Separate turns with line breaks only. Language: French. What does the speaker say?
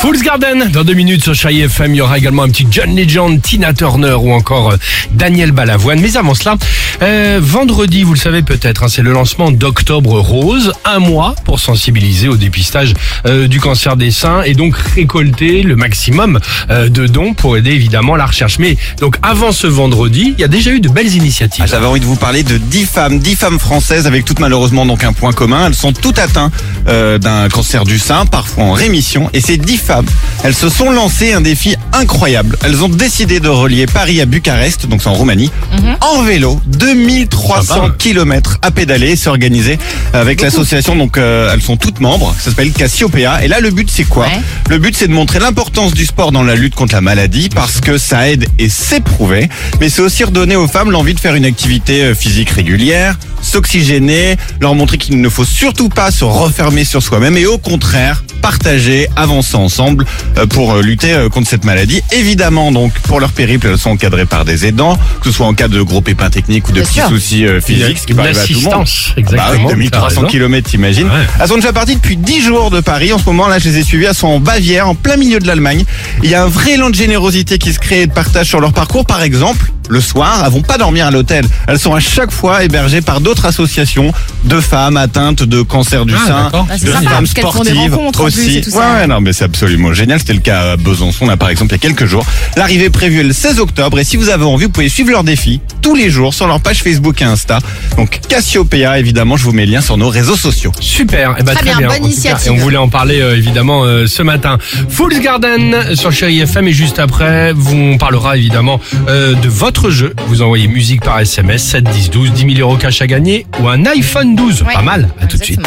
Fool's Garden, dans deux minutes sur Chai FM, il y aura également un petit John Legend, Tina Turner ou encore euh, Daniel Balavoine. Mais avant cela, euh, vendredi, vous le savez peut-être, hein, c'est le lancement d'Octobre Rose, un mois pour sensibiliser au dépistage euh, du cancer des seins et donc récolter le maximum euh, de dons pour aider évidemment la recherche. Mais donc avant ce vendredi, il y a déjà eu de belles initiatives.
Ah, J'avais envie de vous parler de 10 femmes, 10 femmes françaises avec toutes malheureusement donc un point commun. Elles sont toutes atteintes euh, d'un cancer du sein, parfois en rémission. Et ces 10 femmes, elles se sont lancées un défi incroyable. Elles ont décidé de relier Paris à Bucarest, donc c'est en Roumanie, en vélo, 2300
Sympa.
kilomètres à pédaler et s'organiser avec l'association. Donc euh, elles sont toutes membres. Ça s'appelle Cassiopeia. Et là le but c'est quoi?
Ouais.
Le but c'est de montrer l'importance du sport dans la lutte contre la maladie parce que ça aide et c'est prouvé. Mais c'est aussi redonner aux femmes l'envie de faire une activité euh, physique régulière, s'oxygéner, leur montrer qu'il ne faut surtout pas se refermer sur soi-même et au contraire partager, avancer ensemble euh, pour euh, lutter euh, contre cette maladie. Évidemment donc pour leur périple elles sont encadrées par des aidants, que ce soit en cas de gros pépins techniques ou de
Bien
petits
sûr.
soucis euh, physiques, ce qui peut arriver à tout le monde.
assistance,
Bah oui,
exactement. t'as
2300
raison.
km, t'imagines.
Ouais.
Elles sont déjà parties depuis 10 jours de Paris. En ce moment, là, je les ai suivies. Elles sont en Bavière, en plein milieu de l'Allemagne. Il y a un vrai élan de générosité qui se crée et de partage sur leur parcours. Par exemple, le soir, elles vont pas dormir à l'hôtel. Elles sont à chaque fois hébergées par d'autres associations de femmes atteintes de cancer du
Ah,
sein.
Ah, c'est
de
sympa,
femmes
parce qu'elles font des
sportives
plus
aussi.
et tout ça.
Ouais, ouais, non, mais c'est absolument génial. C'était le cas à Besançon, là, par exemple, il y a quelques jours. L'arrivée est prévue le 16 octobre. Et si vous avez envie, vous pouvez suivre leur défi tous les jours sur leur page Facebook et Insta. Donc, Cassiopeia, évidemment, je vous mets le lien sur nos réseaux sociaux.
Super, eh ben,
Très
très,
bien,
bien.
bonne
cas.
initiative.
Et on voulait en parler euh, évidemment euh, ce matin. Fool's Garden sur Chéri FM et juste après, vous, on parlera évidemment euh, de votre jeu. Vous envoyez musique par SMS 7 10 12 10 000 euros cash à gagner ou un iPhone 12.
Ouais.
Pas mal. À tout de suite.